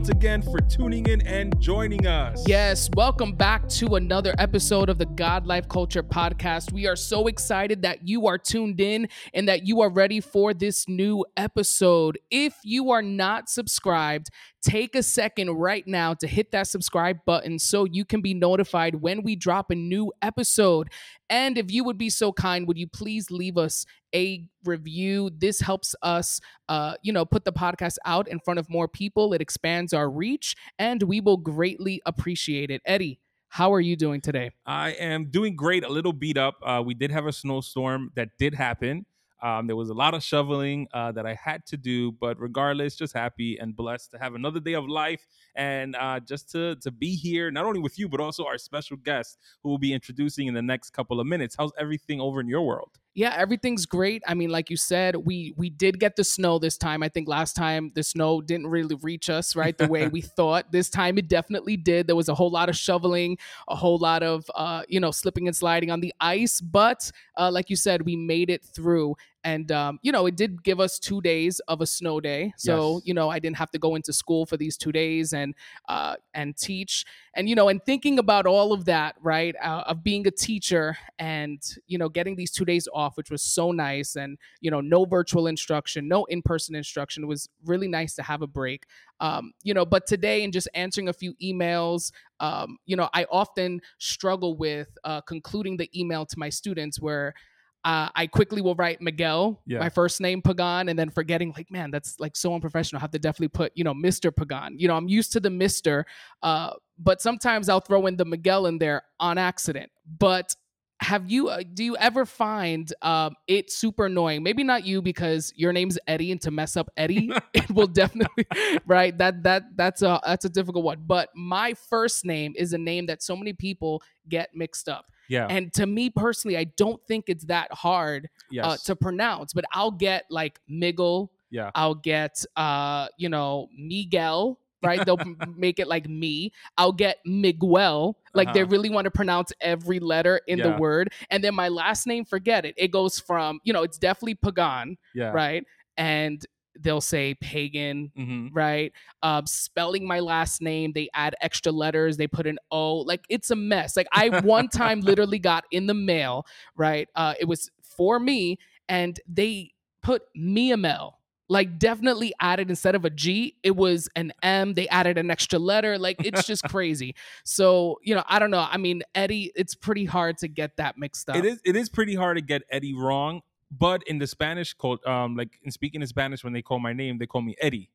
Once again for tuning in and joining us. Yes, welcome back to another episode of the God Life Culture podcast. We are so excited that you are tuned in and that you are ready for this new episode. If you are not subscribed, take a second right now to hit that subscribe button so you can be notified when we drop a new episode. And if you would be so kind, would you please leave us a review? This helps us, uh, you know, put the podcast out in front of more people. It expands our reach, and we will greatly appreciate it. Eddie, how are you doing today? I am doing great, a little beat up. Uh, we did have a snowstorm that did happen. Um, there was a lot of shoveling uh, that I had to do, but regardless, just happy and blessed to have another day of life and uh, just to to be here, not only with you, but also our special guest who will be introducing in the next couple of minutes. How's everything over in your world? Yeah, everything's great. I mean, like you said, we we did get the snow this time. I think last time the snow didn't really reach us right the way we thought. This time it definitely did. There was a whole lot of shoveling, a whole lot of uh, you know slipping and sliding on the ice, but uh, like you said, we made it through. And um, you know, it did give us two days of a snow day, so Yes. you know I didn't have to go into school for these two days and uh, and teach. And you know, and thinking about all of that, right, uh, of being a teacher and you know getting these two days off, which was so nice, and you know, no virtual instruction, no in-person instruction, it was really nice to have a break. Um, you know, but today and just answering a few emails, um, you know, I often struggle with uh, concluding the email to my students where uh, I quickly will write Miguel, Yeah. my first name Pagan, and then forgetting like, man, that's like so unprofessional. I have to definitely put, you know, Mr. Pagan. You know, I'm used to the Mr. Uh, but sometimes I'll throw in the Miguel in there on accident. But have you uh, do you ever find um, it super annoying? Maybe not you because your name's Eddie, and to mess up Eddie, it will definitely right. That that that's a that's a difficult one. But my first name is a name that so many people get mixed up. Yeah. And to me personally, I don't think it's that hard yes. uh, to pronounce, but I'll get like Miggle, yeah. I'll get uh, you know, Miguel, right? They'll make it like me. I'll get Miguel. Like they Uh-huh. really want to pronounce every letter in the word. And then my last name, forget it. It goes from, you know, it's definitely Pagan, Yeah. right? And they'll say pagan, hmm right? Um, spelling my last name, they add extra letters, they put an O. Like it's a mess. Like I one time literally got in the mail, right? Uh, it was for me, and they put Miamel. Like definitely added instead of a G, it was an M. They added an extra letter. Like it's just crazy. So you know, I don't know. I mean, Eddie, it's pretty hard to get that mixed up. It is it is pretty hard to get Eddie wrong, but in the Spanish code, um, like in speaking in Spanish, when they call my name, they call me Eddie.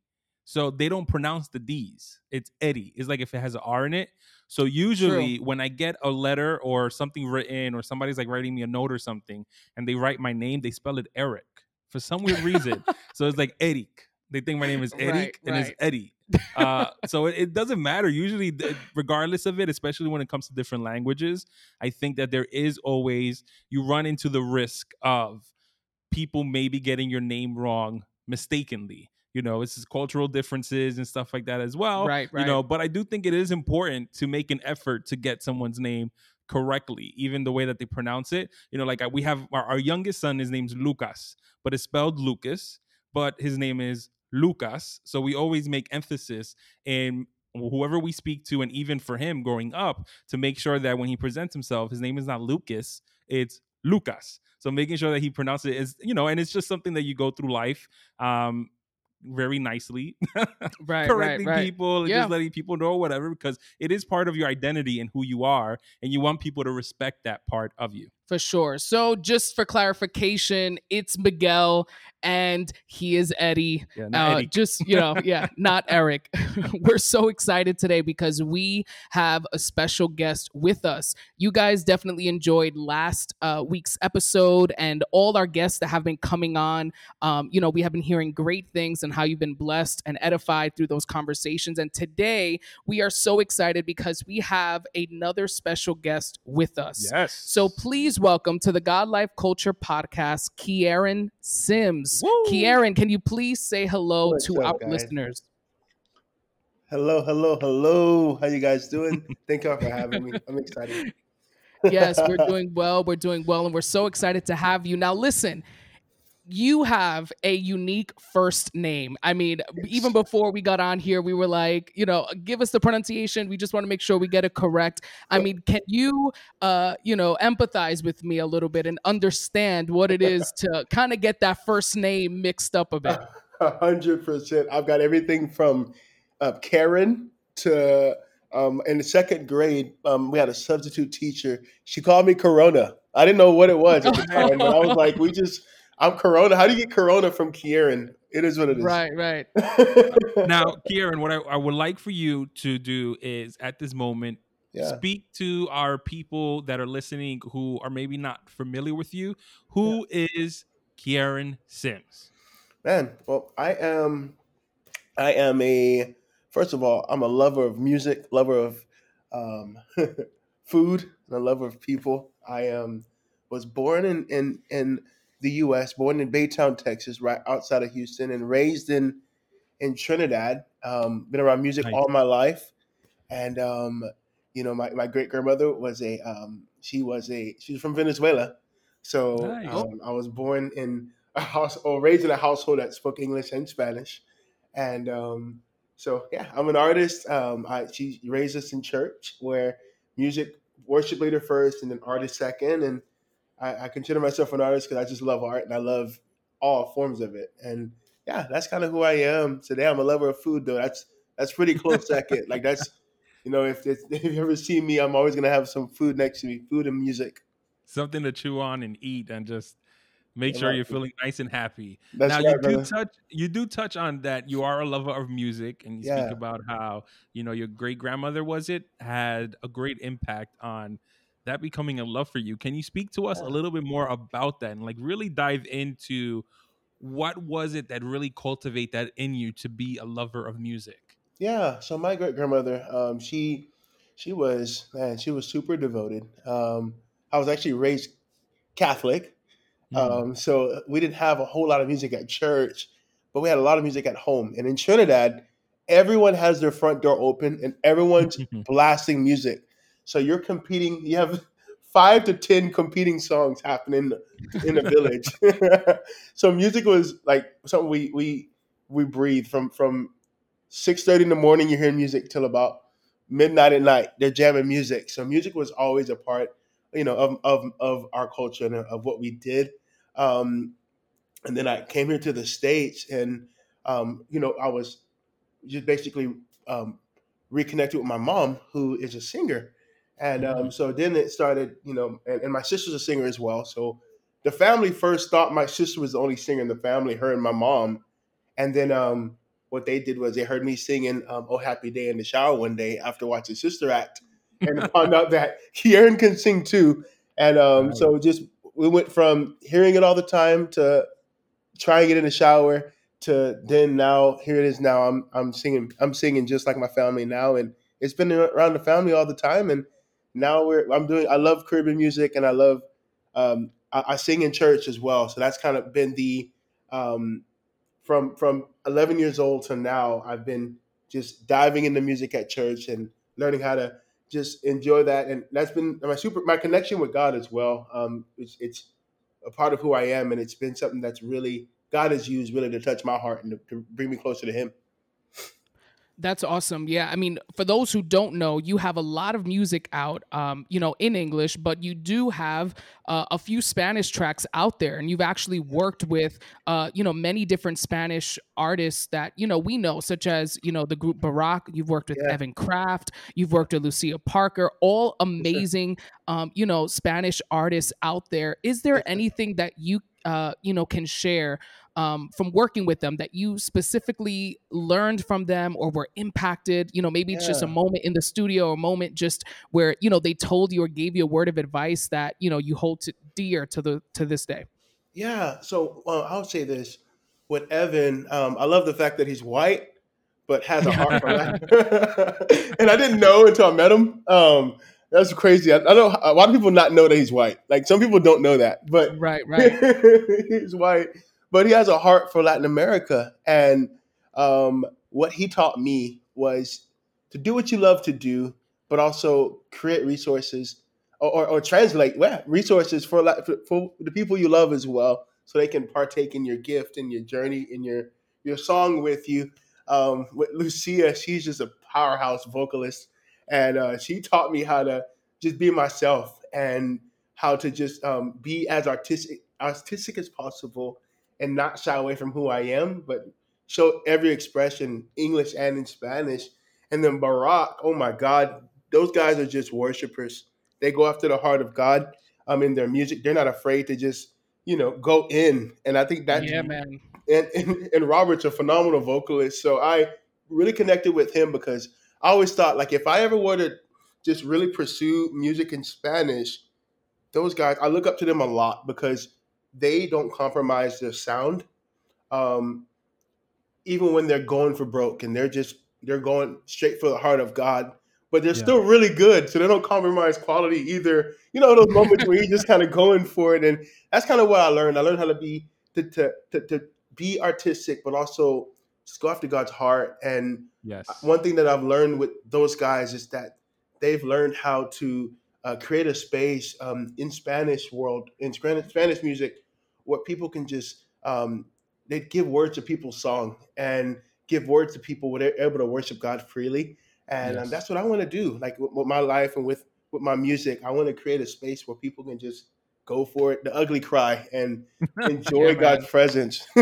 So they don't pronounce the D's. It's Eddie. It's like if it has an R in it. So usually when I get a letter or something written or somebody's like writing me a note or something and they write my name, they spell it Eric for some weird reason. so it's like Eric. They think my name is Eric Right, and right. it's Eddie. Uh, so it, it doesn't matter. Usually, regardless of it, especially when it comes to different languages, I think that there is always you run into the risk of people maybe getting your name wrong mistakenly. You know, it's just cultural differences and stuff like that as well. Right, right. You know, but I do think it is important to make an effort to get someone's name correctly, even the way that they pronounce it. You know, like uh, we have our, our youngest son, his name's Lucas, but it's spelled Lucas, but his name is Lucas. So we always make emphasis in whoever we speak to, and even for him growing up, to make sure that when he presents himself, his name is not Lucas, it's Lucas. So making sure that he pronounces it is, you know, and it's just something that you go through life. Um, very nicely right, correcting right, right. people and Yeah. just letting people know whatever because it is part of your identity and who you are and you want people to respect that part of you For sure. So, just for clarification, it's Miguel and he is Eddie. Yeah, Uh, Eddie. just, you know, yeah, not Eric. We're so excited today because we have a special guest with us. You guys definitely enjoyed last uh, week's episode and all our guests that have been coming on. Um, you know, we have been hearing great things and how you've been blessed and edified through those conversations. And today we are so excited because we have another special guest with us. Yes. So please welcome to the God Life Culture Podcast, Kieran Sims. Woo! Kieran, can you please say hello What's to up, our guys? listeners? Hello, hello, hello. How you guys doing? Thank y'all for having me. I'm excited. Yes, we're doing well. We're doing well, and we're so excited to have you. Now, listen, you have a unique first name. I mean, even before we got on here, we were like, you know, give us the pronunciation. We just want to make sure we get it correct. I mean, can you, uh, you know, empathize with me a little bit and understand what it is to kind of get that first name mixed up a bit? A hundred percent. I've got everything from uh, Karen to um, in the second grade. Um, we had a substitute teacher. She called me Corona. I didn't know what it was at the time, but I was like, "We just." I'm Corona. How do you get Corona from Kieran? It is what it is. Right, right. now, Kieran, what I, I would like for you to do is at this moment yeah. speak to our people that are listening who are maybe not familiar with you. Who is Kieran Sims? Man, well, I am I am a first of all, I'm a lover of music, lover of um, food, and a lover of people. I um, was born in, in in the U.S., born in Baytown, Texas, right outside of Houston, and raised in in Trinidad. Um, been around music Nice. all my life, and um, you know, my, my great grandmother was a um, she was a she was from Venezuela, so Nice. um, I was born in a house or raised in a household that spoke English and Spanish, and um, so yeah, I'm an artist. Um, I she raised us in church where music worship leader first and then artist second, and I, I consider myself an artist because I just love art and I love all forms of it, and yeah, that's kind of who I am today. I'm a lover of food though. That's that's pretty close second. Like that's you know if if you ever see me, I'm always gonna have some food next to me, food and music. Something to chew on and eat and just make sure you're feeling nice and happy. That's now right, you do brother. touch you do touch on that you are a lover of music and you Yeah. speak about how you know your great grandmother was it had a great impact on that becoming a love for you can you speak to us a little bit more about that and like really dive into what was it that really cultivate that in you to be a lover of music Yeah. So my great grandmother, um, she she was man, she was super devoted. Um, I was actually raised Catholic, Mm. um, so we didn't have a whole lot of music at church, but we had a lot of music at home. And in Trinidad, everyone has their front door open and everyone's blasting music. So you're competing. You have five to ten competing songs happening in the village. so music was like something we we we breathe from from six thirty in the morning. You hear music till about midnight at night. They're jamming music. So music was always a part, you know, of of, of our culture and of what we did. Um, and then I came here to the states, and um, you know, I was just basically um, reconnected with my mom, who is a singer. And um, so then it started, you know, and, and my sister's a singer as well. So the family first thought my sister was the only singer in the family, her and my mom. And then um, what they did was they heard me singing um, "Oh Happy Day" in the shower one day after watching Sister Act, and found out that Kieran can sing too. And um, Wow. so just we went from hearing it all the time to trying it in the shower to then now here it is now I'm I'm singing I'm singing just like my family now and it's been around the family all the time and now we're I'm doing I love Caribbean music and I love um, I, I sing in church as well. So that's kind of been the um, from from 11 years old to now I've been just diving into music at church and learning how to just enjoy that. And that's been my super my connection with God as well. Um, it's, it's a part of who I am and it's been something that's really God has used really to touch my heart and to, to bring me closer to Him. That's awesome. Yeah. I mean, for those who don't know, you have a lot of music out, um, you know, in English, but you do have uh, a few Spanish tracks out there. And you've actually worked with, uh, you know, many different Spanish artists that, you know, we know, such as, you know, the group Barak. You've worked with Yeah. Evan Craft. You've worked with Lucia Parker, all amazing, um, you know, Spanish artists out there. Is there anything that you, uh, you know, can share um, from working with them that you specifically learned from them or were impacted? You know, maybe it's just a moment in the studio, or a moment just where you know they told you or gave you a word of advice that you know you hold to dear to the to this day. Yeah. So uh, I'll say this with Evan. Um, I love the fact that he's white, but has a heart for Latin. and I didn't know until I met him. Um, that's crazy. I, I know a lot of people not know that he's white. Like some people don't know that, but Right, right. he's white, but he has a heart for Latin America. And um, what he taught me was to do what you love to do, but also create resources or, or, or translate yeah, resources for, for for the people you love as well, so they can partake in your gift and your journey and your your song with you. Um, with Lucia, she's just a powerhouse vocalist, and uh, she taught me how to just be myself and how to just um, be as artistic artistic as possible and not shy away from who I am, but show every expression, English and in Spanish. And then Barak, oh my God, those guys are just worshipers. They go after the heart of God um, in their music. They're not afraid to just, you know, go in. And I think that yeah, man. and, and and Robert's a phenomenal vocalist. So I really connected with him because I always thought like if I ever were to just really pursue music in Spanish, those guys I look up to them a lot because they don't compromise their sound. Um, even when they're going for broke and they're just they're going straight for the heart of God, but they're Yeah. still really good. So they don't compromise quality either. You know those moments where you're just kind of going for it, and that's kind of what I learned. I learned how to be to to to, to be artistic, but also just go after God's heart. And Yes. one thing that I've learned with those guys is that they've learned how to uh, create a space um, in Spanish world in Spanish Spanish music where people can just um, they give words to people's song and give words to people where they're able to worship God freely. And um, that's what I want to do, like with, with my life and with with my music. I want to create a space where people can just go for it, the ugly cry, and enjoy Yeah. God's presence.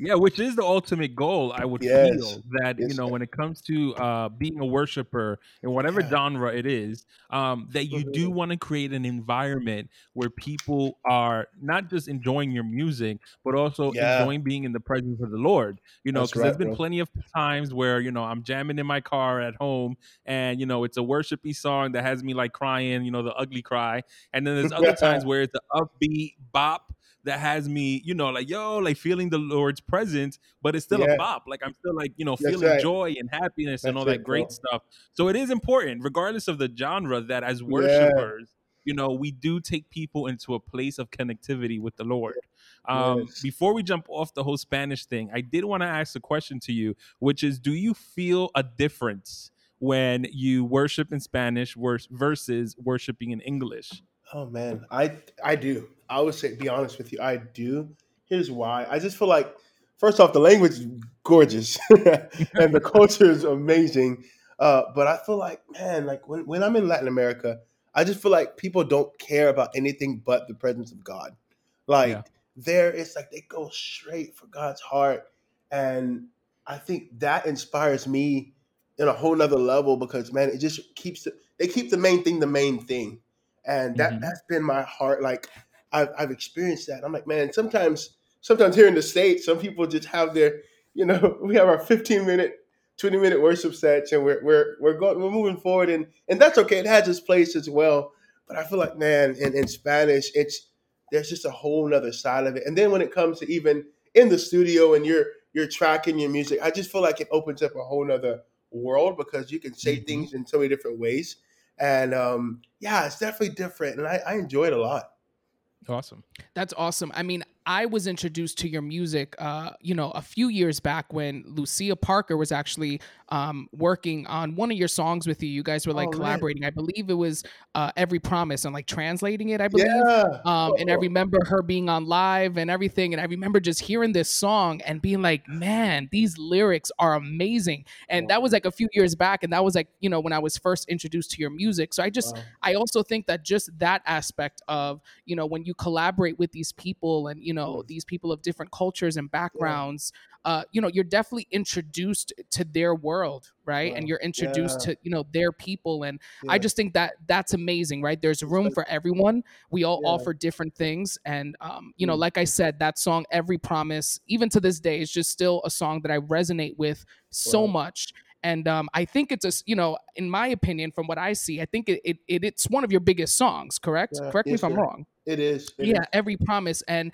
Yeah, which is the ultimate goal. I would Yes. feel that Yes, you know when it comes to uh, being a worshiper in whatever Yeah. genre it is, um, that you do Mhm. want to create an environment where people are not just enjoying your music, but also Yeah. enjoying being in the presence of the Lord. You know, because there's been bro. plenty of times where you know I'm jamming in my car at home, and you know it's a worshipy song that has me like crying, you know, the ugly cry, and then there's other times where it's the upbeat bop that has me, you know, like yo, like feeling the Lord's presence, but it's still Yeah. a bop. Like I'm still like, you know, That's feeling right. joy and happiness and That's all that it, great bro. stuff. So it is important, regardless of the genre, that as Yeah. worshipers, you know, we do take people into a place of connectivity with the Lord. Um, Yes. before we jump off the whole Spanish thing, I did want to ask a question to you, which is do you feel a difference when you worship in Spanish versus worshiping in English? Oh man, I I do. I would say, be honest with you, I do. Here's why. I just feel like, first off, the language is gorgeous, and the culture is amazing. Uh, but I feel like, man, like when, when I'm in Latin America, I just feel like people don't care about anything but the presence of God. Like Yeah. there, it's like they go straight for God's heart, and I think that inspires me in a whole nother level because man, it just keeps the, they keep the main thing the main thing, and that Mhm. that's been my heart. Like I've I've experienced that. I'm like, man, sometimes sometimes here in the states, some people just have their, you know, we have our 15 minute, 20 minute worship sets, and we're we're we're going we're moving forward, and and that's okay. It has its place as well. But I feel like, man, in, in Spanish, it's there's just a whole nother side of it. And then when it comes to even in the studio and you're you're tracking your music, I just feel like it opens up a whole nother world because you can say Mhm. things in so many different ways. And um, yeah, it's definitely different, and I, I enjoy it a lot. Awesome. That's awesome. I mean, I was introduced to your music, uh, you know, a few years back when Lucia Parker was actually um, working on one of your songs with you. You guys were like Oh, man. collaborating. I believe it was uh, Every Promise and like translating it. I believe. Yeah. Um, and I Oh, remember her being on live and everything. And I remember just hearing this song and being like, man, these lyrics are amazing. And that was like a few years back. And that was like, you know, when I was first introduced to your music. So I just, wow. I also think that just that aspect of, you know, when you collaborate with these people and, you know, Yes. these people of different cultures and backgrounds, uh, you know, you're definitely introduced to their world, right? And you're introduced Yeah. to, you know, their people. And I just think that that's amazing, right? There's room for everyone. We all Yeah. offer different things. And, um, you know, Mm. like I said, that song, Every Promise, even to this day, is just still a song that I resonate with so much. And um, I think it's a you know, in my opinion, from what I see, I think it, it, it it's one of your biggest songs, correct? Yeah. Correct me if I'm wrong It is. It yeah is. every promise and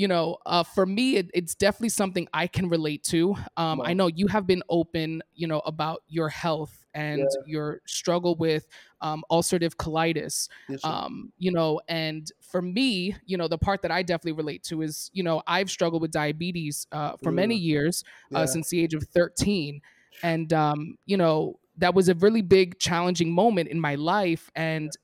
you know uh, for me it, it's definitely something i can relate to. Um, i know you have been open you know about your health and Yeah. your struggle with um, ulcerative colitis. Yes, um, you know and for me you know the part that i definitely relate to is you know i've struggled with diabetes uh, for many Mm. years uh, since the age of 13 and um, you know that was a really big challenging moment in my life and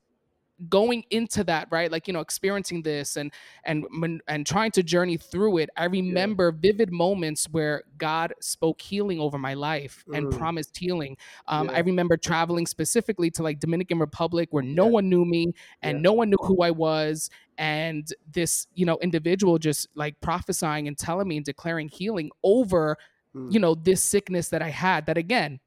going into that right like you know experiencing this and and and trying to journey through it i remember vivid moments where god spoke healing over my life and Mm. promised healing um, i remember traveling specifically to like dominican republic where no Yeah. one knew me and Yeah. no one knew who i was and this you know individual just like prophesying and telling me and declaring healing over Mm. you know this sickness that i had that again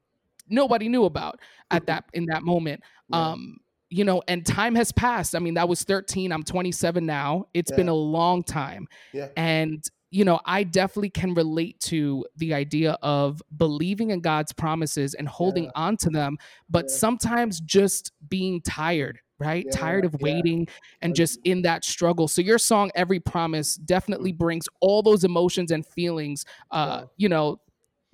nobody knew about at that in that moment Yeah. um you know and time has passed i mean that was 13 i'm 27 now It's been a long time Yeah. and you know i definitely can relate to the idea of believing in god's promises and holding Yeah. on to them but Yeah. sometimes just being tired right tired Yeah, of yeah. waiting and just in that struggle so your song every promise definitely brings all those emotions and feelings uh Wow. you know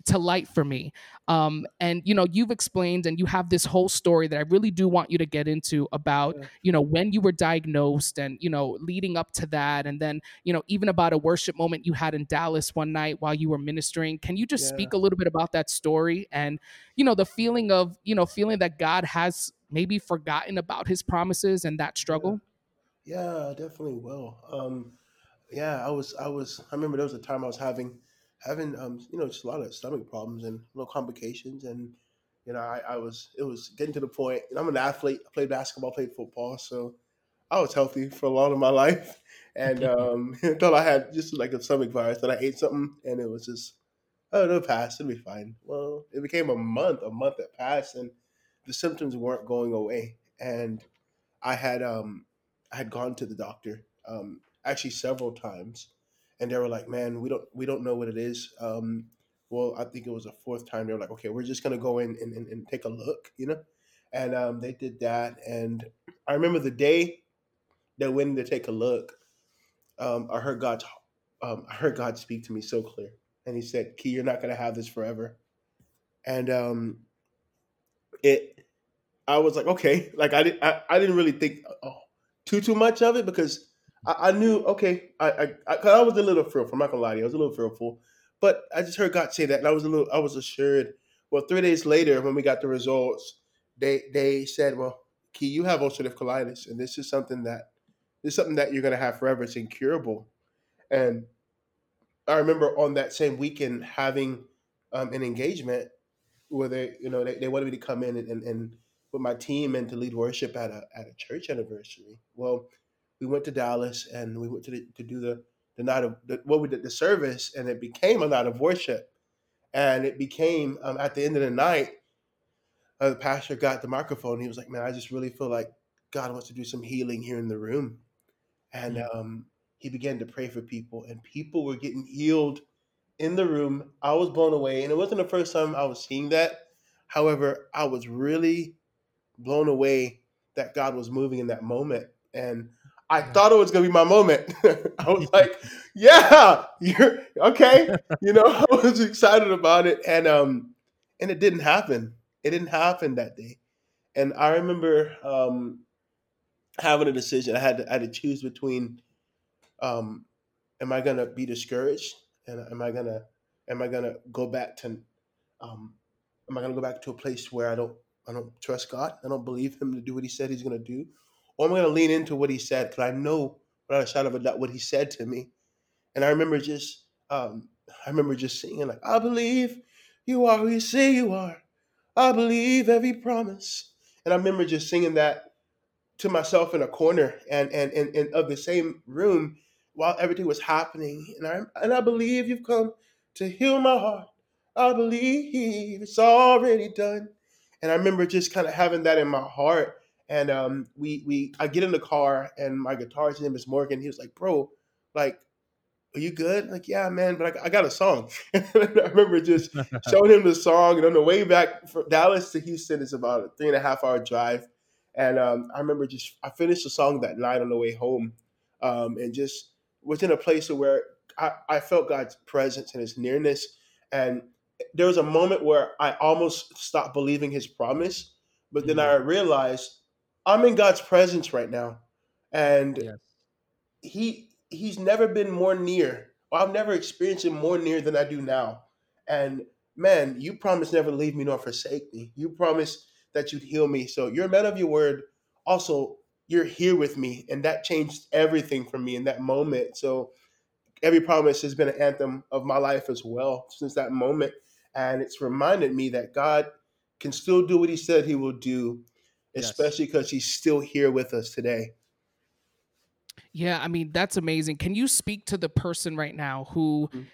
to light for me um and you know you've explained and you have this whole story that i really do want you to get into about Yeah. you know when you were diagnosed and you know leading up to that and then you know even about a worship moment you had in dallas one night while you were ministering can you just Yeah. speak a little bit about that story and you know the feeling of you know feeling that god has maybe forgotten about his promises and that struggle Yeah, definitely will. Um, yeah, I was, I was, I remember there was a time I was having, having, um, you know, just a lot of stomach problems and little complications, and you know, I, I was, it was getting to the point. And I'm an athlete. I played basketball, played football, so I was healthy for a lot of my life, and um, thought I had just like a stomach virus. That I ate something, and it was just, oh, it'll pass, it'll be fine. Well, it became a month, a month that passed, and the symptoms weren't going away, and I had, um, I had gone to the doctor, um, actually several times, and they were like, "Man, we don't, we don't know what it is." Um, well, I think it was a fourth time. They were like, "Okay, we're just gonna go in and, and, and take a look," you know, and um, they did that, and I remember the day that went to take a look. Um, I heard God, um, I heard God speak to me so clear, and He said, "Key, you're not gonna have this forever," and um, it, I was like, okay, like I didn't, I, I didn't really think oh, too too much of it because I, I knew, okay, I, I, I, I was a little fearful. I'm not gonna lie to you, I was a little fearful, but I just heard God say that, and I was a little, I was assured. Well, three days later, when we got the results, they they said, well, Key, you have ulcerative colitis, and this is something that this is something that you're gonna have forever. It's incurable, and I remember on that same weekend having um, an engagement where they, you know, they, they wanted me to come in and, and, and with my team and to lead worship at a at a church anniversary. Well, we went to Dallas and we went to the, to do the the night of the, what we did the service, and it became a night of worship, and it became um, at the end of the night. Uh, the pastor got the microphone. He was like, "Man, I just really feel like God wants to do some healing here in the room," and Mm. um, he began to pray for people, and people were getting healed in the room. I was blown away, and it wasn't the first time I was seeing that. However, I was really blown away that God was moving in that moment, and I Yeah. thought it was gonna be my moment. I was like, "Yeah, you're okay." You know, I was excited about it, and um, and it didn't happen. It didn't happen that day, and I remember um having a decision. I had to, I had to choose between um am I gonna be discouraged? And am I gonna am I gonna go back to um, am I gonna go back to a place where I don't I don't trust God? I don't believe Him to do what He said He's gonna do, or am gonna lean into what He said? Because I know without a shadow of a doubt what He said to me. And I remember just um, I remember just singing like I believe you are who you say you are. I believe every promise. And I remember just singing that to myself in a corner and and, and, and of the same room while everything was happening. And I and I believe you've come to heal my heart. I believe it's already done. And I remember just kind of having that in my heart. And um, we we I get in the car and my guitarist name is Morgan. He was like, "Bro, like are you good? Like, yeah, man, but I, I got a song. I remember just showing him the song. And on the way back from Dallas to Houston is about a three and a half hour drive. And um, I remember just, I finished the song that night on the way home um, and just was in a place where I, I felt God's presence and his nearness. And there was a moment where I almost stopped believing his promise. But then mm-hmm. I realized I'm in God's presence right now. And yes. he he's never been more near. Or I've never experienced him more near than I do now. And man, you promised never to leave me nor forsake me. You promised that you'd heal me. So you're a man of your word. Also, you're here with me. And that changed everything for me in that moment. So every promise has been an anthem of my life as well since that moment. And it's reminded me that God can still do what he said he will do, especially because yes. he's still here with us today. Yeah, I mean, that's amazing. Can you speak to the person right now who mm-hmm.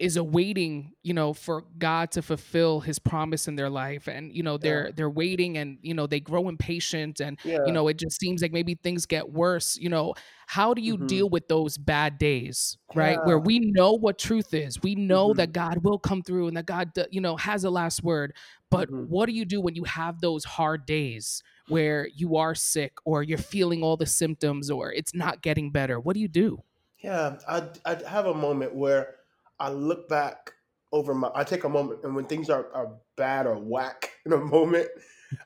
Is awaiting, you know, for God to fulfill his promise in their life and you know, they're yeah. they're waiting and you know, they grow impatient and yeah. you know, it just seems like maybe things get worse, you know, how do you mm-hmm. deal with those bad days, right? Yeah. Where we know what truth is. We know mm-hmm. that God will come through and that God, you know, has a last word. But mm-hmm. what do you do when you have those hard days? where you are sick or you're feeling all the symptoms or it's not getting better? What do you do? Yeah, I I have a moment where I look back over my I take a moment and when things are, are bad or whack in a moment,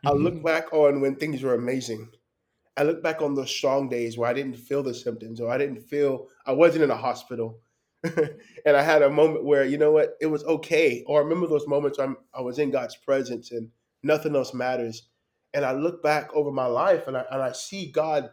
I mm-hmm. look back on when things were amazing. I look back on those strong days where I didn't feel the symptoms or I didn't feel I wasn't in a hospital. and I had a moment where, you know what, it was okay. Or I remember those moments I'm, I was in God's presence and nothing else matters and I look back over my life and I, and I see God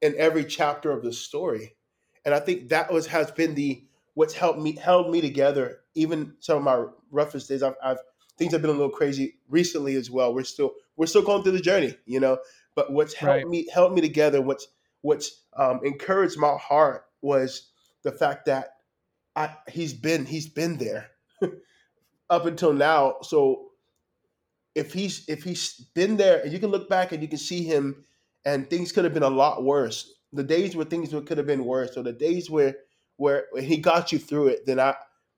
in every chapter of the story. And I think that was has been the what's helped me held me together. Even some of my roughest days, I've, I've things have been a little crazy recently as well. We're still we're still going through the journey, you know. But what's helped right. me helped me together, what's what's um, encouraged my heart was the fact that I he's been he's been there up until now. So if he's if he's been there and you can look back and you can see him and things could have been a lot worse the days where things could have been worse or the days where where he got you through it then i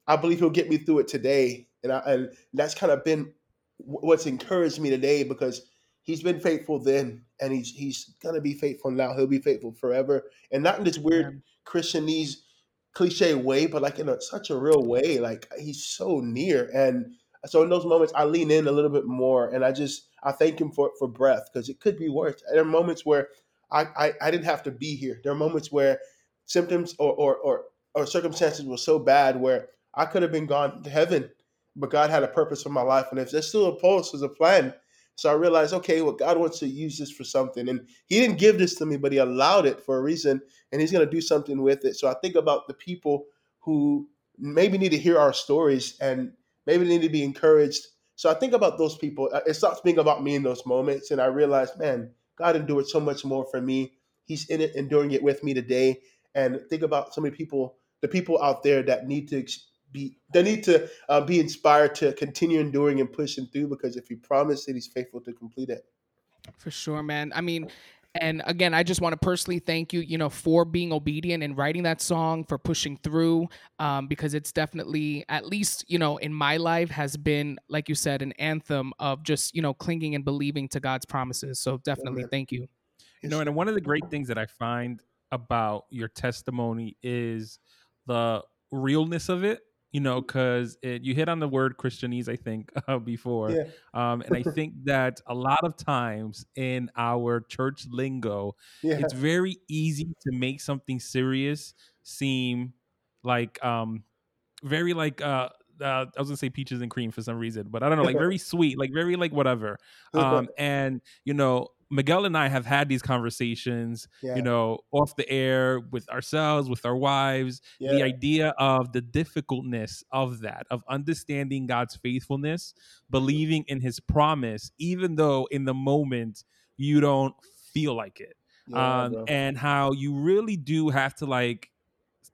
i believe he'll get me through it today and i and that's kind of been what's encouraged me today because he's been faithful then and he's he's gonna be faithful now he'll be faithful forever and not in this weird yeah. christianese cliche way but like in a, such a real way like he's so near and so in those moments, I lean in a little bit more, and I just I thank him for for breath because it could be worse. There are moments where I, I, I didn't have to be here. There are moments where symptoms or or or, or circumstances were so bad where I could have been gone to heaven, but God had a purpose for my life, and if there's still a pulse, there's a plan. So I realized, okay, well, God wants to use this for something, and He didn't give this to me, but He allowed it for a reason, and He's going to do something with it. So I think about the people who maybe need to hear our stories and maybe need to be encouraged. So I think about those people. Uh, it stops being about me in those moments, and I realize, man, God endured so much more for me. He's in it, enduring it with me today. And think about so many people, the people out there that need to be, they need to uh, be inspired to continue enduring and pushing through. Because if He promised it, He's faithful to complete it. For sure, man. I mean, and again, I just want to personally thank you, you know, for being obedient and writing that song, for pushing through, um, because it's definitely, at least, you know, in my life, has been, like you said, an anthem of just, you know, clinging and believing to God's promises. So definitely, Amen. thank you. You know, and one of the great things that I find about your testimony is the realness of it you know, because you hit on the word Christianese, I think, uh, before. Yeah. Um, and I think that a lot of times in our church lingo, yeah. it's very easy to make something serious seem like um very like uh uh, I was gonna say peaches and cream for some reason, but I don't know, like very sweet, like very like whatever. Um, and you know, Miguel and I have had these conversations, Yeah. you know, off the air with ourselves, with our wives. The idea of the difficultness of that, of understanding God's faithfulness, believing in His promise, even though in the moment you don't feel like it Yeah, um, and how you really do have to like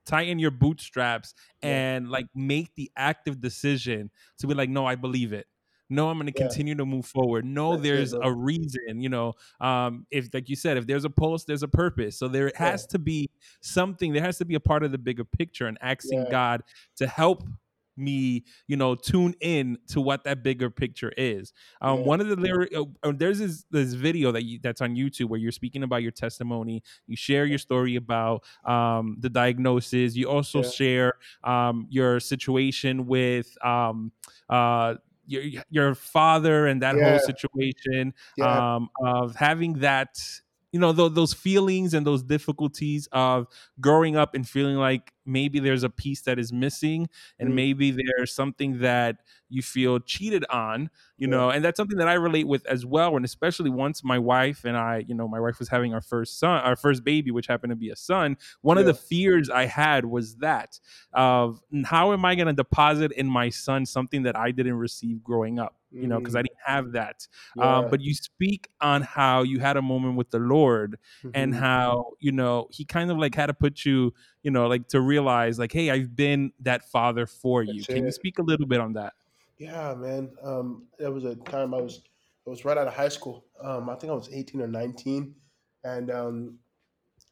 tighten your bootstraps Yeah. and like make the active decision to be like, no, I believe it. No, I'm going to Yeah. continue to move forward. No, That's there's a reason. You know, um, if like you said, if there's a pulse, there's a purpose. So there has to be something. There has to be a part of the bigger picture, and asking Yeah. God to help me, you know, tune in to what that bigger picture is. Um, Yeah. One of the lyric, uh, uh, there's this this video that you that's on YouTube where you're speaking about your testimony. You share your story about um, the diagnosis. You also Yeah. share um, your situation with um, uh, your your father and that Yeah. whole situation Yeah. um, of having that. You know tho- those feelings and those difficulties of growing up and feeling like maybe there's a piece that is missing and Mm. maybe there's something that you feel cheated on you Yeah. know and that's something that i relate with as well and especially once my wife and i you know my wife was having our first son our first baby which happened to be a son one of the fears i had was that of how am i going to deposit in my son something that i didn't receive growing up you know because i Mm. didn't have that Yeah. um, but you speak on how you had a moment with the lord and Mhm. how you know he kind of like had to put you you know like to realize like hey i've been that father for you That's can you speak a little bit on that Yeah, man. Um, there was a time I was I was right out of high school. Um, I think I was eighteen or nineteen, and um,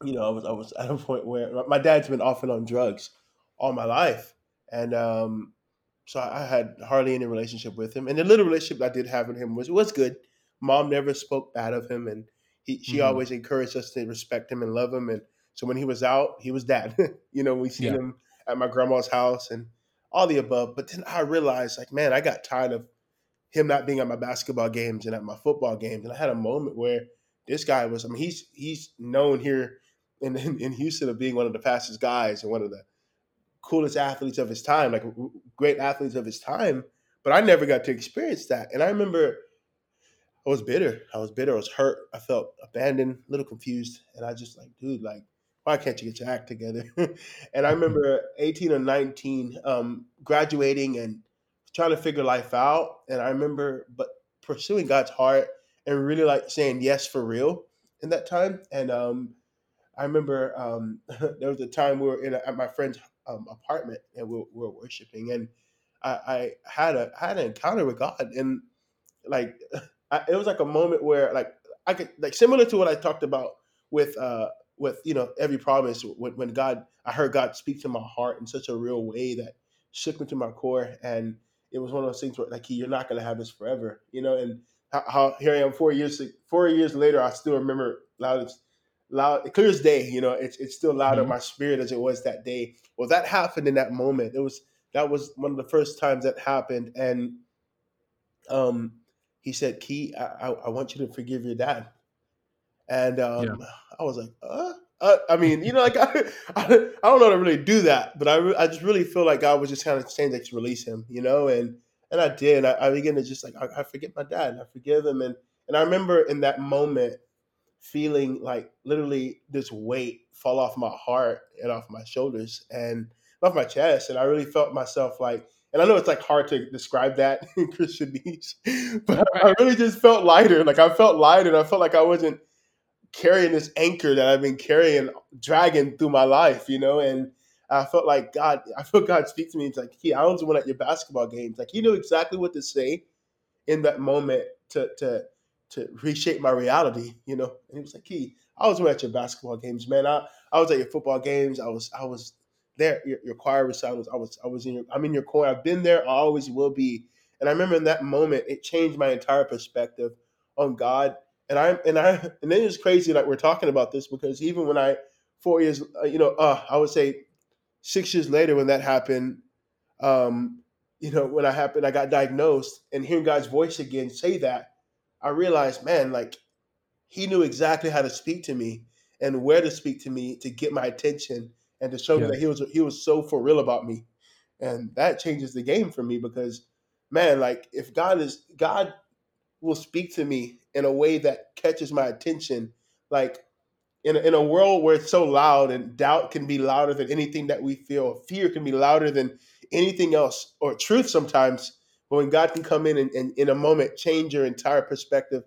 you know, I was I was at a point where my- my dad's been off and on drugs all my life, and um, so I had hardly any relationship with him. And the little relationship I did have with him was was good. Mom never spoke bad of him, and he, she Mhm. always encouraged us to respect him and love him. And so when he was out, he was dad. you know, we seen Yeah. him at my grandma's house and all the above. But then I realized, like, man, I got tired of him not being at my basketball games and at my football games. And I had a moment where this guy was, I mean, he's he's known here in, in, in Houston of being one of the fastest guys and one of the coolest athletes of his time, like great athletes of his time. But I never got to experience that. And I remember I was bitter. I was bitter. I was hurt. I felt abandoned, a little confused. And I just like, dude, like, why can't you get your act together? and I remember 18 or 19, um, graduating and trying to figure life out. And I remember, but pursuing God's heart and really like saying yes for real in that time. And um, I remember um, there was a time we were in a, at my friend's um, apartment and we were, we were worshiping, and I, I had a had an encounter with God, and like I, it was like a moment where like I could like similar to what I talked about with uh with you know every promise when, when God I heard God speak to my heart in such a real way that shook me to my core, and it was one of those things where like you're not gonna have this forever, you know, and how, how here I am four years four years later I still remember loud as loud clear as day, you know, it's it's still loud in Mhm. my spirit as it was that day. Well, that happened in that moment. It was that was one of the first times that happened, and um, he said, "Key, I, I, I want you to forgive your dad." And um, I was like, uh? uh, I mean, you know, like I, I, I don't know how to really do that, but I, re- I just really feel like God was just kind of saying like to release him, you know, and and I did. I, I began to just like I, I forget my dad, I forgive him, and and I remember in that moment feeling like literally this weight fall off my heart and off my shoulders and off my chest, and I really felt myself like. And I know it's like hard to describe that in Christianese, but I really just felt lighter. Like I felt lighter. And I felt like I wasn't carrying this anchor that I've been carrying, dragging through my life, you know. And I felt like God, I felt God speak to me. It's like, He, I was the one at your basketball games. Like He knew exactly what to say in that moment to to to reshape my reality, you know. And He was like, Key, I was at your basketball games, man. I, I was at your football games. I was I was there. Your, your choir recitals. I was I was in your I'm in your corner. I've been there. I always will be. And I remember in that moment, it changed my entire perspective on God and I and I and then it's crazy like we're talking about this because even when I four years uh, you know uh, I would say six years later when that happened um you know when I happened I got diagnosed and hearing God's voice again say that I realized man like he knew exactly how to speak to me and where to speak to me to get my attention and to show me that he was he was so for real about me, and that changes the game for me because man, like if God is God will speak to me in a way that catches my attention, like in a, in a world where it's so loud and doubt can be louder than anything that we feel, fear can be louder than anything else, or truth sometimes. But when God can come in and, and in a moment change your entire perspective,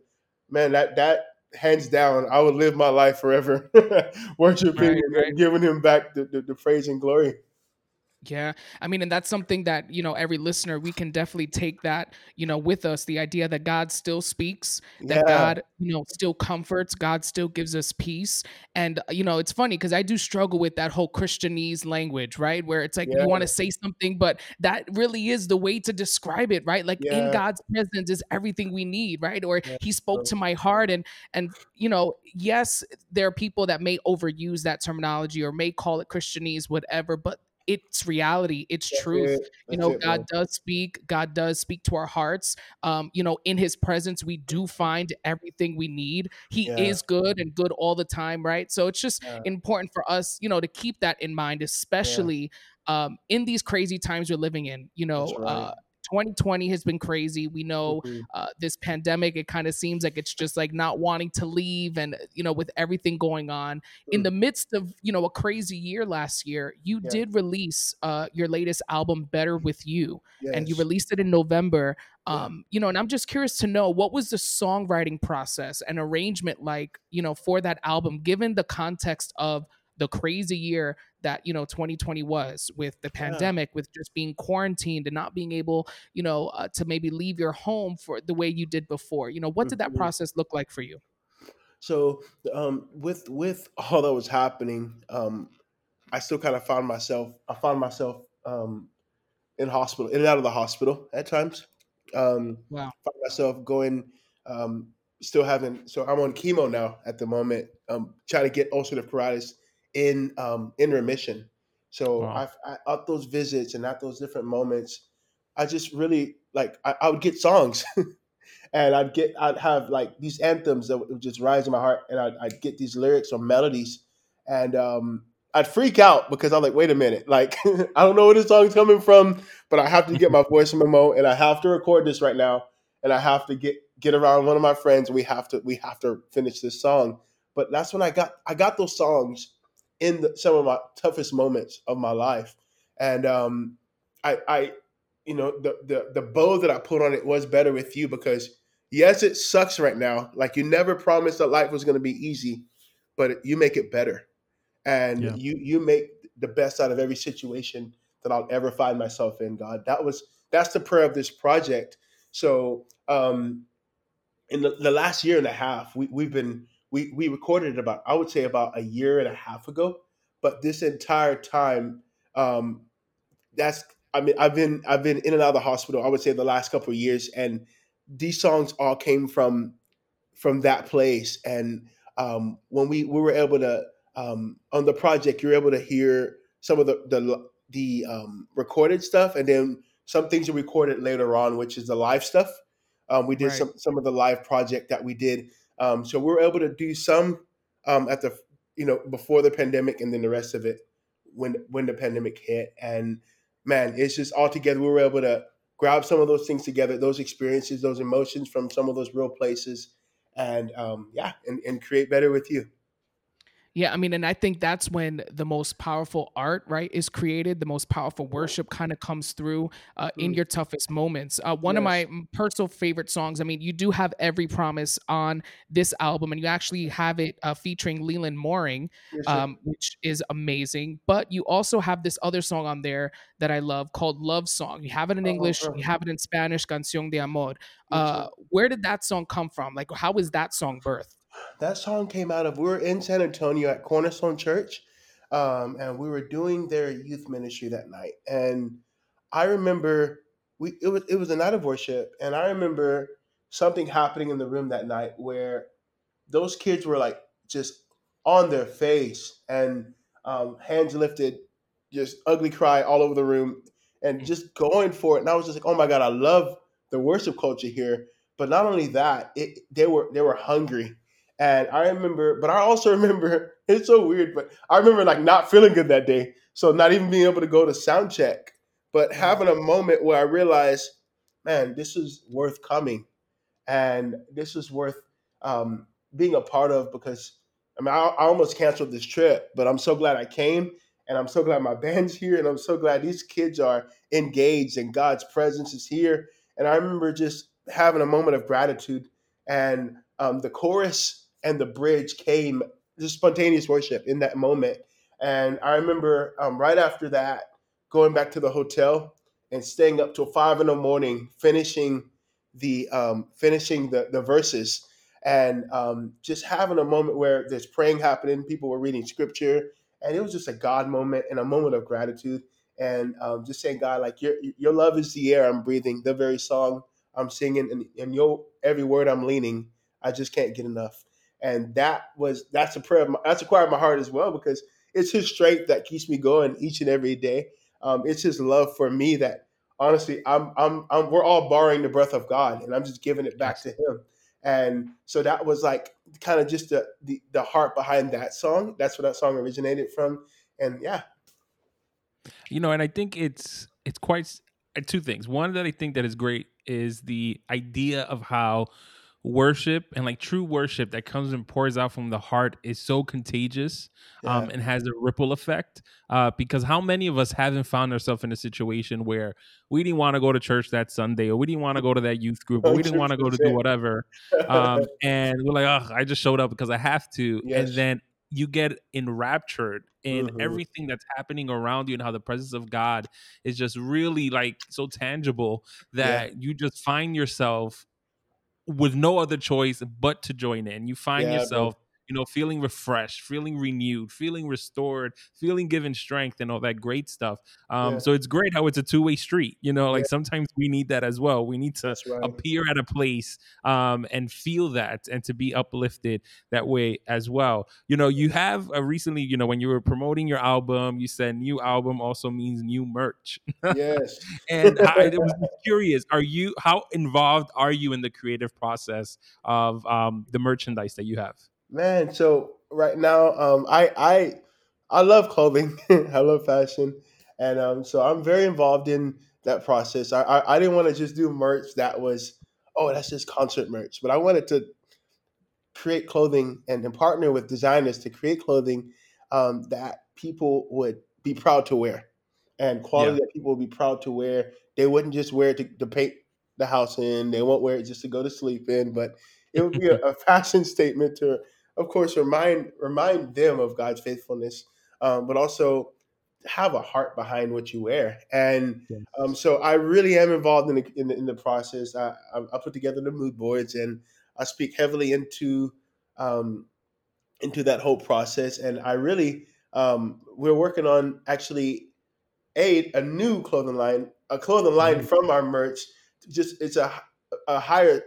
man, that that hands down, I would live my life forever worshiping Right, right. and giving Him back the, the, the praise and glory. Yeah. I mean, and that's something that, you know, every listener, we can definitely take that, you know, with us the idea that God still speaks, that Yeah, God, you know, still comforts, God still gives us peace. And, you know, it's funny because I do struggle with that whole Christianese language, right? Where it's like yeah, you want to say something, but that really is the way to describe it, right? Like in God's presence is everything we need, right? Or yeah, he spoke to my heart and and you know, yes, there are people that may overuse that terminology or may call it Christianese, whatever, but it's reality, it's That's truth. it. You know, it, God bro. does speak, God does speak to our hearts. Um, you know, in his presence, we do find everything we need. He Yeah, is good and good all the time, right? So it's just yeah, important for us, you know, to keep that in mind, yeah. especially um in these crazy times we're living in. You know, right. uh 2020 has been crazy. We know Mhm. uh, this pandemic, it kind of seems like it's just like not wanting to leave. And, you know, with everything going on in Mm. the midst of, you know, a crazy year last year, you Yeah. did release uh, your latest album, Better With You, and you released it in November. Yeah. Um, you know, and I'm just curious to know what was the songwriting process and arrangement like, you know, for that album, given the context of the crazy year that you know 2020 was with the Yeah. pandemic with just being quarantined and not being able you know uh, to maybe leave your home for the way you did before you know what did that Mhm. process look like for you So, um, with with all that was happening, um, I still kind of found myself. I found myself um, in hospital, in and out of the hospital at times. Um, wow found myself going, um, still having. So I'm on chemo now at the moment. Um, trying to get ulcerative colitis in um, in remission. So Wow. I, I at those visits and at those different moments, I just really like. I, I would get songs. and I'd get I'd have like these anthems that would just rise in my heart, and I'd, I'd get these lyrics or melodies, and um, I'd freak out because I'm like, wait a minute, like I don't know where this song's coming from, but I have to get my voice memo, and I have to record this right now, and I have to get get around one of my friends. We have to we have to finish this song, but that's when I got I got those songs in the, some of my toughest moments of my life, and um, I I you know the the the bow that I put on it was better with you because yes, it sucks right now. Like you never promised that life was going to be easy, but you make it better, and Yeah. you you make the best out of every situation that I'll ever find myself in. God, that was that's the prayer of this project. So um, in the, the last year and a half, we we've been we we recorded it about I would say about a year and a half ago, but this entire time. Um, that's I mean I've been I've been in and out of the hospital. I would say the last couple of years, and these songs all came from from that place. And um, when we we were able to um, on the project, you were able to hear some of the the the um, recorded stuff, and then some things are recorded later on, which is the live stuff. Um, we did right some some of the live project that we did. Um, so we were able to do some um, at the you know before the pandemic, and then the rest of it when when the pandemic hit. And man, it's just all together. We were able to grab some of those things together, those experiences, those emotions from some of those real places, and um, yeah, and, and create better with you. Yeah, I mean, and I think that's when the most powerful art, right, is created. The most powerful worship kind of comes through uh, in Mm, your toughest moments. Uh, one of my personal favorite songs. I mean, you do have every promise on this album, and you actually have it uh, featuring Leland Mooring, yes, um, which is amazing. But you also have this other song on there that I love called "Love Song." You have it in Oh, English, you have it in Spanish, "Canción de Amor." Uh, where did that song come from? Like, how was that song birthed? That song came out of we were in San Antonio at Cornerstone Church, um, and we were doing their youth ministry that night. And I remember we it was it was a night of worship, and I remember something happening in the room that night where those kids were like just on their face and um, hands lifted, just ugly cry all over the room, and just going for it. And I was just like, oh my god, I love the worship culture here. But not only that, it they were they were hungry, And I remember, but I also remember it's so weird, but I remember like not feeling good that day. So not even being able to go to sound check, but having a moment where I realized, man, this is worth coming, and this is worth um, being a part of because I mean I, I almost canceled this trip, but I'm so glad I came, and I'm so glad my band's here, and I'm so glad these kids are engaged and God's presence is here. And I remember just having a moment of gratitude, and um, the chorus and the bridge came just spontaneous worship in that moment. And I remember um, right after that going back to the hotel and staying up till five in the morning, finishing the um, finishing the the verses, and um, just having a moment where there's praying happening. People were reading scripture, and it was just a God moment and a moment of gratitude, and um, just saying, God, like your your love is the air I'm breathing, the very song I'm singing, and, and your every word I'm leaning. I just can't get enough. And that was that's a prayer. My, that's a cry of my heart as well because it's His strength that keeps me going each and every day. Um, it's His love for me that honestly, I'm, I'm, I'm, we're all borrowing the breath of God, and I'm just giving it back to Him. And so that was like kind of just the, the the heart behind that song. That's where that song originated from. And yeah, you know, and I think it's it's quite uh, two things. One that I think that is great is the idea of how worship and like true worship that comes and pours out from the heart is so contagious um, and has a ripple effect uh, because how many of us haven't found ourselves in a situation where we didn't want to go to church that sunday or we didn't want to go to that youth group or we didn't want to go to do whatever um, and we're like oh i just showed up because i have to yes. and then you get enraptured in mm-hmm. everything that's happening around you and how the presence of God is just really like so tangible that yeah. you just find yourself with no other choice but to join in. You find yeah, yourself. You know, feeling refreshed, feeling renewed, feeling restored, feeling given strength and all that great stuff. Um, yeah. So it's great how it's a two way street. You know, like yeah. sometimes we need that as well. We need to right. appear at a place um, and feel that and to be uplifted that way as well. You know, you have a recently, you know, when you were promoting your album, you said new album also means new merch. Yes. and I, I was curious, are you, how involved are you in the creative process of um, the merchandise that you have? Man, so right now, um, I I I love clothing. I love fashion, and um, so I'm very involved in that process. I I, I didn't want to just do merch that was oh that's just concert merch, but I wanted to create clothing and, and partner with designers to create clothing um, that people would be proud to wear, and quality yeah. that people would be proud to wear. They wouldn't just wear it to, to paint the house in. They won't wear it just to go to sleep in, but it would be a, a fashion statement to of course, remind remind them of God's faithfulness, um, but also have a heart behind what you wear. And yes. um, so I really am involved in the, in the, in the process. I, I, I, put together the mood boards and I speak heavily into um, into that whole process. And I really um, we're working on actually a a new clothing line, a clothing line mm-hmm. from our merch. Just it's a a higher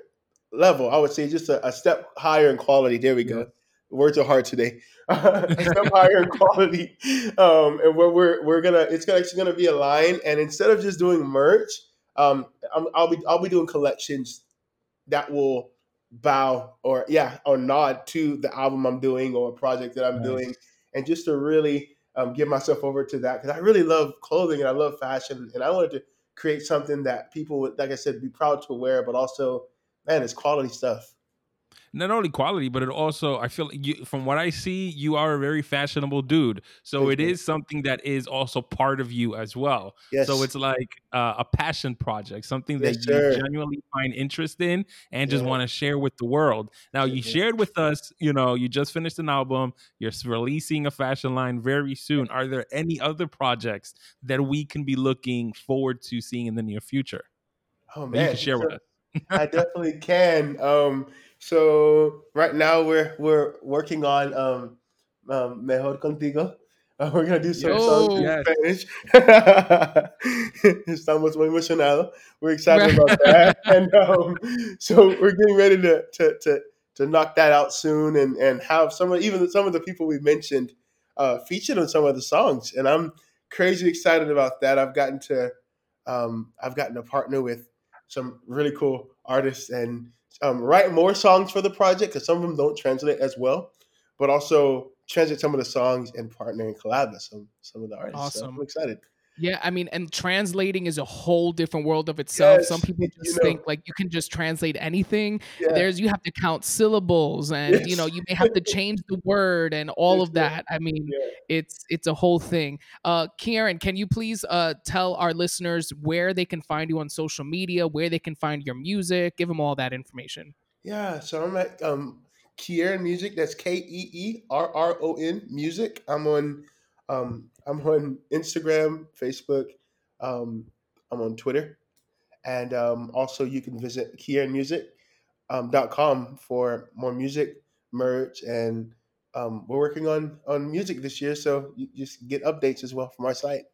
level. I would say just a, a step higher in quality. There we go words are hard today. some higher in quality, um, and we're, we're we're gonna it's actually gonna be a line, and instead of just doing merch, um, i will be I'll be doing collections that will bow or yeah or nod to the album I'm doing or a project that I'm nice. doing, and just to really um, give myself over to that because I really love clothing and I love fashion, and I wanted to create something that people would, like I said, be proud to wear, but also, man, it's quality stuff not only quality, but it also I feel like you, from what I see, you are a very fashionable dude. So it is something that is also part of you as well. Yes. So it's like uh, a passion project, something that yes, you sir. genuinely find interest in and just want to share with the world. Now you shared with us, you know, you just finished an album, you're releasing a fashion line very soon. Are there any other projects that we can be looking forward to seeing in the near future? Oh man, you can share so, with us. I definitely can. Um, so right now we're we're working on um, um Mejor Contigo. Uh, we're gonna do some Yo, songs in yes. Spanish. Estamos muy emocionados. We're excited about that, and um, so we're getting ready to, to to to knock that out soon, and and have some of even some of the people we mentioned uh, featured on some of the songs, and I'm crazy excited about that. I've gotten to um, I've gotten to partner with some really cool artists and um, write more songs for the project because some of them don't translate as well, but also translate some of the songs and partner and collab with some some of the artists. Awesome. So I'm excited. Yeah, I mean, and translating is a whole different world of itself. Yes, Some people you just know. think like you can just translate anything. Yeah. There's you have to count syllables and you know, you may have to change the word and all Yes, of that. I mean, Yeah. it's it's a whole thing. Uh Kieran, can you please uh tell our listeners where they can find you on social media, where they can find your music, give them all that information. Yeah, so I'm at um Kieran Music. That's K E E R R O N Music. I'm on um I'm on Instagram, Facebook, um, I'm on Twitter, and um, also you can visit KieranMusic um, for more music merch and um, we're working on on music this year, so you just get updates as well from our site.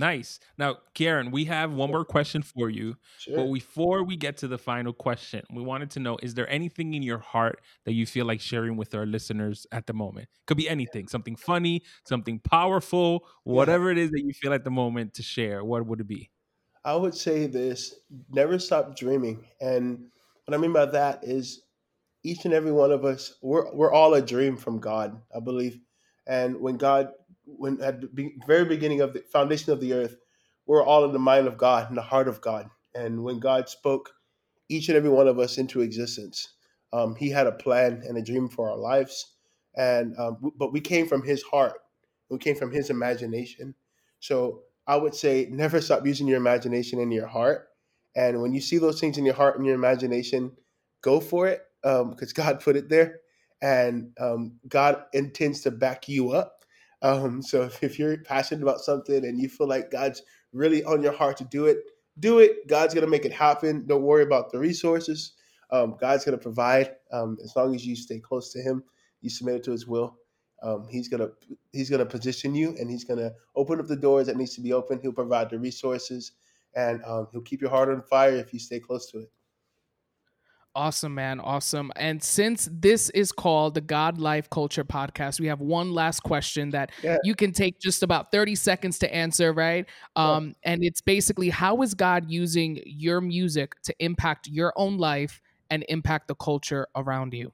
Nice. Now, Karen, we have one more question for you. Sure. But before we get to the final question, we wanted to know is there anything in your heart that you feel like sharing with our listeners at the moment? Could be anything, something funny, something powerful, whatever it is that you feel at the moment to share. What would it be? I would say this never stop dreaming. And what I mean by that is each and every one of us, we're, we're all a dream from God, I believe. And when God, when at the very beginning of the foundation of the earth, we're all in the mind of God, in the heart of God. And when God spoke each and every one of us into existence, um, He had a plan and a dream for our lives. And um, but we came from His heart, we came from His imagination. So I would say never stop using your imagination and your heart. And when you see those things in your heart and your imagination, go for it because God put it there, and um, God intends to back you up. Um, so if, if you're passionate about something and you feel like God's really on your heart to do it, do it. God's gonna make it happen. Don't worry about the resources. Um, God's gonna provide um, as long as you stay close to Him. You submit it to His will. Um, he's gonna He's gonna position you, and He's gonna open up the doors that needs to be open. He'll provide the resources, and um, He'll keep your heart on fire if you stay close to it. Awesome, man. Awesome. And since this is called the God Life Culture Podcast, we have one last question that Yeah. you can take just about 30 seconds to answer, right? Um, and it's basically how is God using your music to impact your own life and impact the culture around you?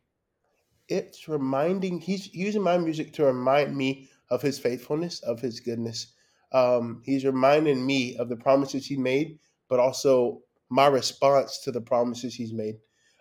it's reminding he's using my music to remind me of his faithfulness of his goodness um, he's reminding me of the promises he made but also my response to the promises he's made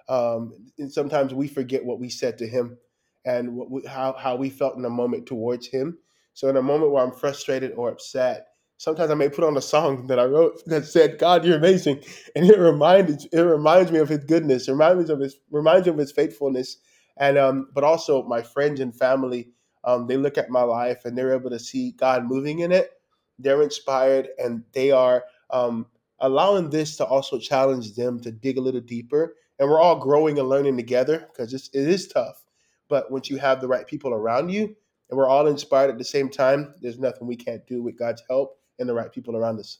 um, and sometimes we forget what we said to him and we, how, how we felt in a moment towards him. So in a moment where i'm frustrated or upset sometimes i may put on a song that i wrote that said god you're amazing. And it reminds it reminds me of his goodness reminds me of his reminds me of his faithfulness. And um, but also my friends and family um, they look at my life and they're able to see god moving in it. They're inspired and they are um, allowing this to also challenge them to dig a little deeper and we're all growing and learning together because it is tough but once you have the right people around you and we're all inspired at the same time there's nothing we can't do with god's help and the right people around us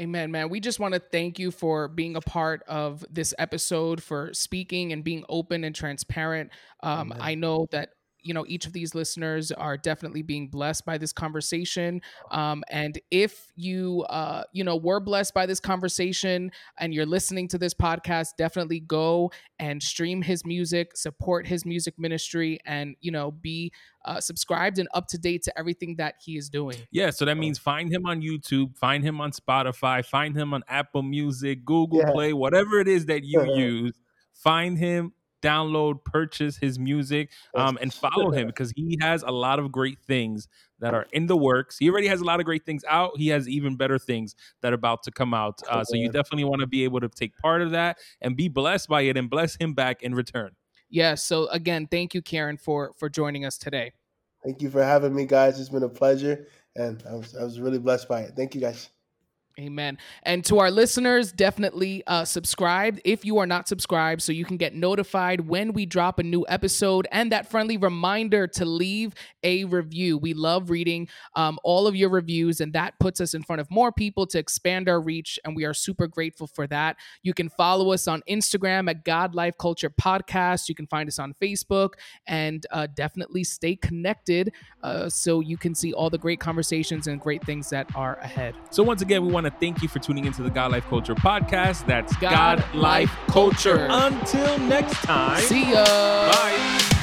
Amen, man. We just want to thank you for being a part of this episode, for speaking and being open and transparent. Um, I know that you know each of these listeners are definitely being blessed by this conversation um, and if you uh, you know were blessed by this conversation and you're listening to this podcast definitely go and stream his music support his music ministry and you know be uh, subscribed and up to date to everything that he is doing Yeah, so that means find him on YouTube, find him on Spotify, find him on Apple Music, Google Yeah. Play, whatever it is that you Uh-huh. use. Find him, download, purchase his music, um, and follow him because he has a lot of great things that are in the works. He already has a lot of great things out. He has even better things that are about to come out. Uh, so you definitely want to be able to take part of that and be blessed by it and bless him back in return. yeah so again thank you karen for for joining us today thank you for having me guys it's been a pleasure and i was, I was really blessed by it thank you guys Amen. And to our listeners, definitely uh, subscribe if you are not subscribed so you can get notified when we drop a new episode and that friendly reminder to leave a review. We love reading um, all of your reviews, and that puts us in front of more people to expand our reach. And we are super grateful for that. You can follow us on Instagram at God Life Culture Podcast. You can find us on Facebook and uh, definitely stay connected uh, so you can see all the great conversations and great things that are ahead. So once again, we want want to thank you for tuning into the God Life Culture podcast. That's God Life Culture. Until next time. See ya. Bye.